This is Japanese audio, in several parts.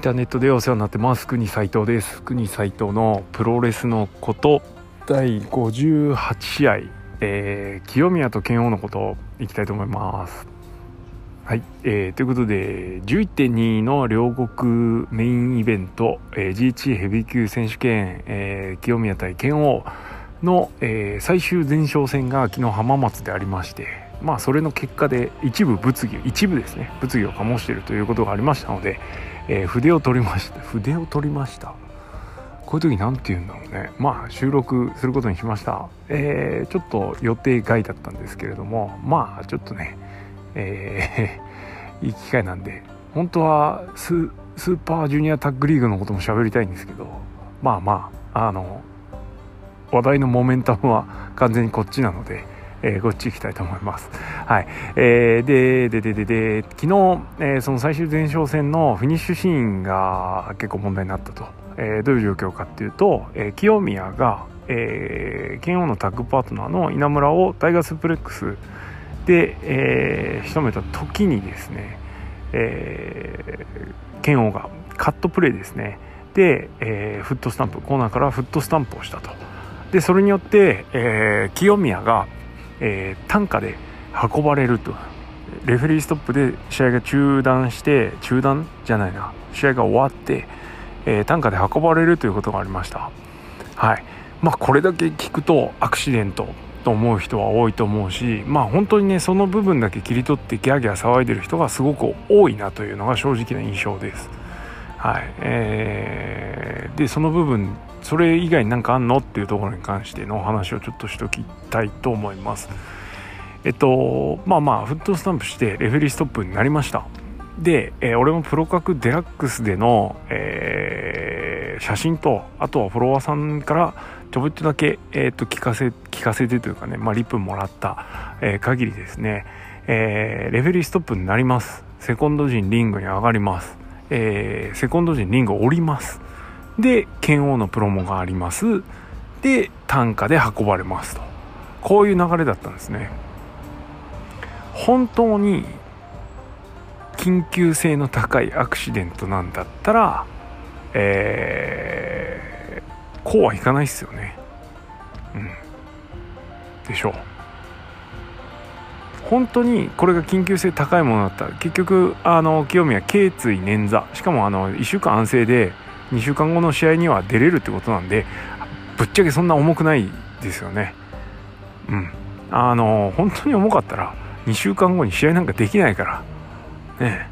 ンターネットでお世話になってます。国斉藤です。国斉藤のプロレスのこと。第58試合、えー、清宮と剣王のこといきたいと思います。はい、えー、ということで11.2の両国メインイベント、えー、GH ヘビー級選手権、えー、清宮対剣王の、えー、最終前哨戦が昨日浜松でありまして。まあそれの結果で一部物議一部ですね。物議を醸しているということがありましたので、えー、筆を取りました。筆を取りました。こういう時何て言うんだろうね。まあ収録することにしました。えー、ちょっと予定外だったんですけれどもまあちょっとねえー、いい機会なんで本当はスーパージュニアタッグリーグのことも喋りたいんですけどまあまああの話題のモメンタムは完全にこっちなので、えー、こっち行きたいと思います。はい。えー、で、で、で、で、で、昨日、えー、その最終前哨戦のフィニッシュシーンが結構問題になったと。えー、どういう状況かっていうと、えー、清宮が、えー、剣王のタッグパートナーの稲村をタイガースプレックスで、えー、仕留めた時にですね、えー、剣王がカットプレーですね。で、えー、フットスタンプ、コーナーからフットスタンプをしたと。でそれによって、えー、清宮が、えー、担架で運ばれると。レフェリーストップで試合が中断して中断じゃないな。試合が終わって、えー、担架で運ばれるということがありました。はい。まあこれだけ聞くとアクシデントと思う人は多いと思うしまあ本当にねその部分だけ切り取ってギャーギャー騒いでる人がすごく多いなというのが正直な印象です。はい。えー、でその部分それ以外に何かあんの？っていうところに関してのお話をちょっとしときたいと思います。えっとまあまあフットスタンプしてレフェリーストップになりました。で、えー、俺もプロ格デラックスでの、えー、写真とあとはフォロワーさんからちょびっとだけ、えー、と聞かせ聞かせてというかね、まあ、リップもらった、えー、限りですね、えー、レフェリーストップになります。セコンド陣リングに上がります、えー、セコンド陣リングを降ります。で剣王のプロモがあります。で単価で運ばれますと。こういう流れだったんですね。本当に緊急性の高いアクシデントなんだったらえー、こうはいかないっすよね。うん。でしょう。本当にこれが緊急性高いものだったら結局あの清宮頸椎捻挫。しかもあの1週間安静で2週間後の試合には出れるってことなんでぶっちゃけそんな重くないですよね。うん。あの本当に重かったら2週間後に試合なんかできないからね。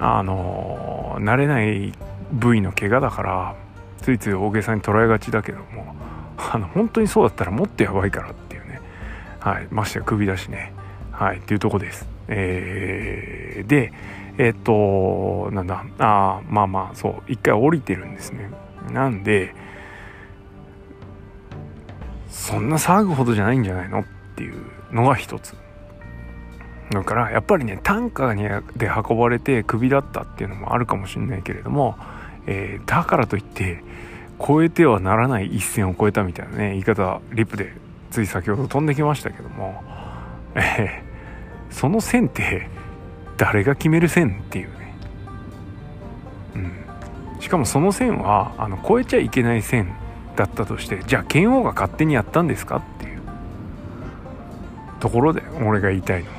あの慣れない部位の怪我だからついつい大げさに捉えがちだけどもあの本当にそうだったらもっとやばいからっていうね。はい。ましてや首だしね。はい。っていうとこです。えー、でえっ、となんだ？あまあまあそう一回降りてるんですね。なんでそんな騒ぐほどじゃないんじゃないのっていうのが一つ。だからやっぱりね担架にで運ばれて首だったっていうのもあるかもしれないけれども、えー、だからといって越えてはならない一線を越えたみたいなね言い方リップでつい先ほど飛んできましたけども、えー、その線って誰が決める線っていうね、うん、しかもその線はあの越えちゃいけない線だったとしてじゃあ剣王が勝手にやったんですかっていう。ところで俺が言いたいのは。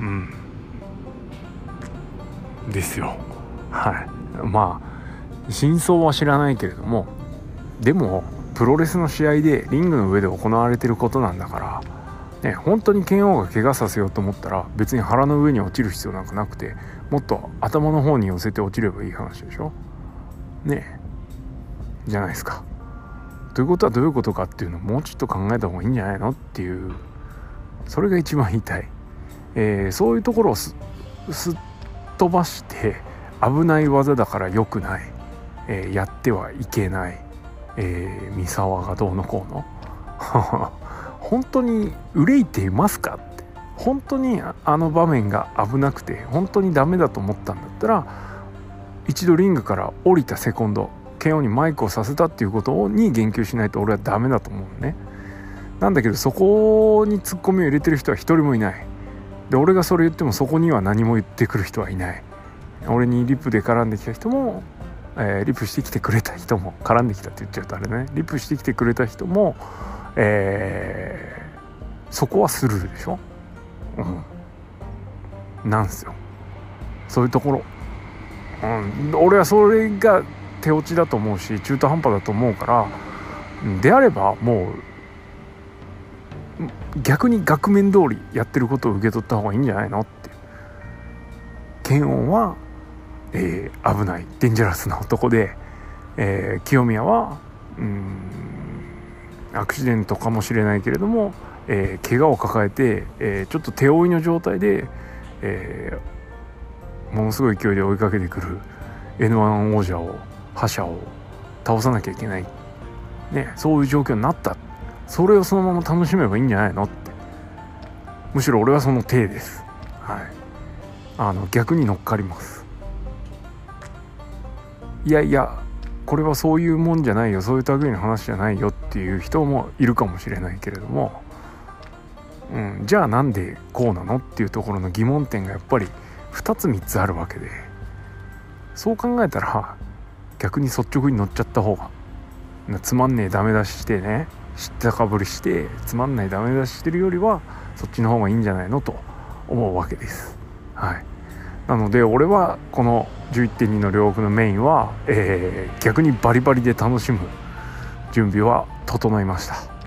うん。ですよ。はい。まあ真相は知らないけれどもでもプロレスの試合でリングの上で行われてることなんだからね、本当に剣王が怪我させようと思ったら別に腹の上に落ちる必要なんかなくてもっと頭の方に寄せて落ちればいい話でしょ？ね。えじゃないですか。ということはどういうことかっていうのをもうちょっと考えた方がいいんじゃないの？っていうそれが一番言いたい、えー、そういうところをすすっ飛ばして危ない技だから良くない、えー、やってはいけない、えー、三沢がどうのこうの？本当に憂いていますか？って本当にあの場面が危なくて本当にダメだと思ったんだったら一度リングから降りたセコンド KO にマイクをさせたっていうことに言及しないと俺はダメだと思うね。なんだけどそこにツッコミを入れてる人は一人もいない。で俺がそれ言ってもそこには何も言ってくる人はいない。俺にリプで絡んできた人も、えー、リプしてきてくれた人も絡んできたって言っちゃうとあれね。リプしてきてくれた人も、えー、そこはスルーでしょ、うん、なんすよ。そういうところ、うん、俺はそれが手落ちだと思うし中途半端だと思うからであればもう逆に額面通りやってることを受け取った方がいいんじゃないのって検温は、えー、危ない。デンジャラスな男で、えー、清宮はうんアクシデントかもしれないけれども、えー、怪我を抱えて、えー、ちょっと手負いの状態で、えー、ものすごい勢いで追いかけてくる N1 王者を覇者を倒さなきゃいけない、ね、そういう状況になった。それをそのまま楽しめばいいんじゃないのって。むしろ俺はその体です。はい。あの逆に乗っかります。いやいやこれはそういうもんじゃないよ。そういう類の話じゃないよ。っていう人もいるかもしれないけれども、うん、じゃあなんでこうなのっていうところの疑問点がやっぱり2つ3つあるわけでそう考えたら逆に率直に乗っちゃった方がつまんねえダメ出ししてね知ったかぶりしてつまんないダメ出ししてるよりはそっちの方がいいんじゃないのと思うわけです。はい。なので俺はこの11.2の両国のメインは、えー、逆にバリバリで楽しむ準備は整いました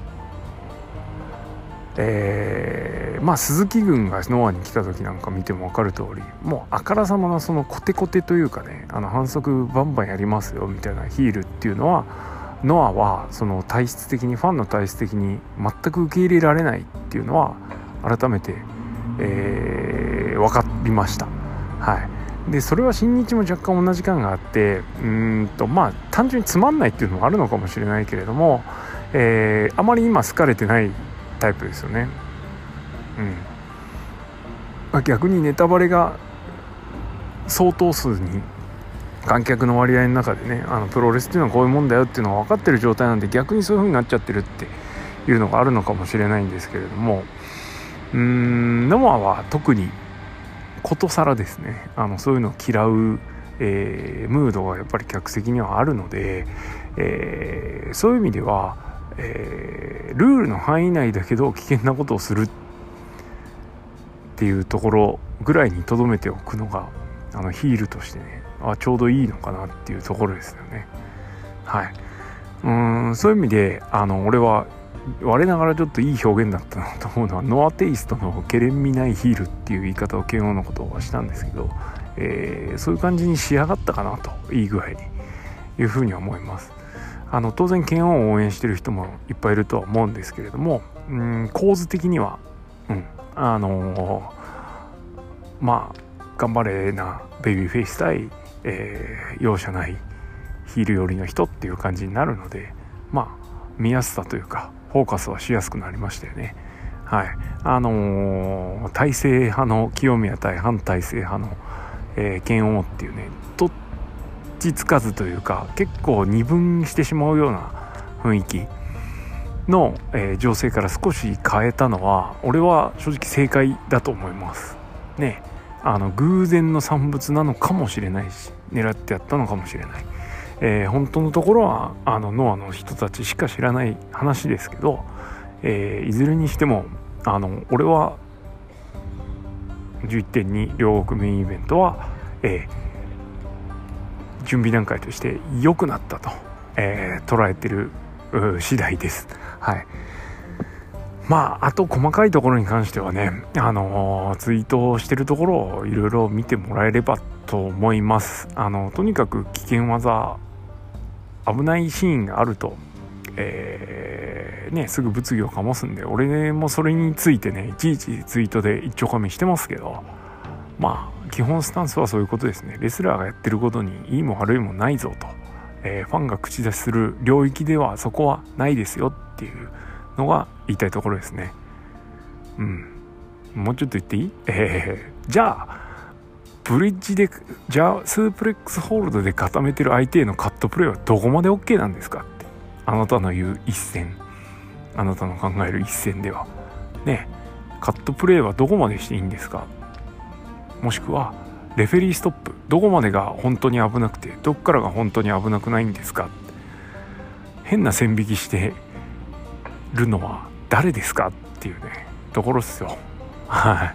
えー、まあ鈴木軍がノアに来た時なんか見ても分かる通りもうあからさまなそのコテコテというかねあの反則バンバンやりますよみたいなヒールっていうのはノアはその体質的にファンの体質的に全く受け入れられないっていうのは改めて、えー、分かりました。はい、でそれは新日も若干同じ感があってうんとまあ単純につまんないっていうのもあるのかもしれないけれども、えー、あまり今好かれてないタイプですよね。うんまあ、逆にネタバレが相当数に観客の割合の中でねあのプロレスっていうのはこういうもんだよっていうのが分かってる状態なんで逆にそういう風になっちゃってるっていうのがあるのかもしれないんですけれどもうーんノアは特にことさらですねあのそういうのを嫌う、えー、ムードがやっぱり客席にはあるので、えー、そういう意味では、えー、ルールの範囲内だけど危険なことをするっていうところぐらいにとどめておくのがあのヒールとしてねあちょうどいいのかなっていうところですよね。はい。うんそういう意味であの俺は我ながらちょっといい表現だったなと思うのはノアテイストのけれんみないヒールっていう言い方を慶応のことをしたんですけど、えー、そういう感じに仕上がったかなといい具合にいうふうに思います。あの当然剣王を応援してる人もいっぱいいるとは思うんですけれどもうん構図的にはうんあのー、まあ頑張れなベビーフェイス対、えー、容赦ないヒール寄りの人っていう感じになるのでまあ見やすさというかフォーカスはしやすくなりましたよね。はい。あのー、体制派の清宮対反体制派の、えー、剣王っていうね、どっちつかずというか、結構二分してしまうような雰囲気の、えー、情勢から少し変えたのは、俺は正直正解だと思います。ね。あの、偶然の産物なのかもしれないし、狙ってやったのかもしれない。えー、本当のところはあのノアの人たちしか知らない話ですけど、えー、いずれにしてもあの俺は11.2両国メインイベントは、えー、準備段階として良くなったと、えー、捉えてる次第です。はいまあ、あと細かいところに関してはね、あのー、ツイートしてるところをいろいろ見てもらえればと思います。あのとにかく危険技危ないシーンがあると、えー、ね、すぐ物議を醸すんで俺もそれについてねいちいちツイートで一丁かみしてますけどまあ基本スタンスはそういうことですね。レスラーがやってることにいいも悪いもないぞと、えー、ファンが口出しする領域ではそこはないですよっていうのが言いたいところですね。うん。もうちょっと言っていい？えー、じゃあブリッジでじゃあスープレックスホールドで固めてる相手へのカットプレーはどこまで OK なんですかって。あなたの言う一戦あなたの考える一戦では。ね。カットプレーはどこまでしていいんですか？もしくはレフェリーストップ。どこまでが本当に危なくてどっからが本当に危なくないんですか？変な線引きしてるのは誰ですか？っていうねところっすよ。は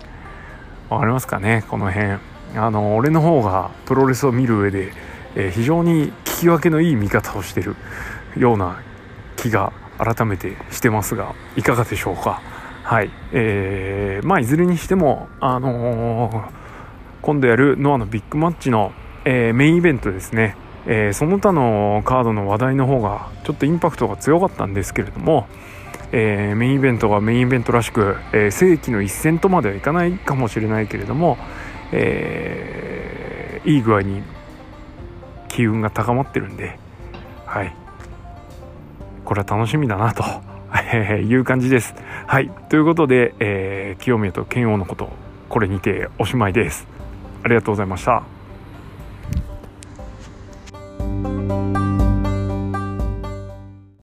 い。わかりますかね？この辺。あの俺の方がプロレスを見る上で、えー、非常に聞き分けのいい見方をしているような気が改めてしてますがいかがでしょうか？はい。えー、まあいずれにしてもあのー、今度やるノアのビッグマッチの、えー、メインイベントですね、えー、その他のカードの話題の方がちょっとインパクトが強かったんですけれども、えー、メインイベントがメインイベントらしく、えー、世紀の一戦とまではいかないかもしれないけれども、えー、いい具合に機運が高まってるんで、はい、これは楽しみだなと いう感じです。はい、ということで、えー、清宮と剣王のことこれにておしまいです。ありがとうございました。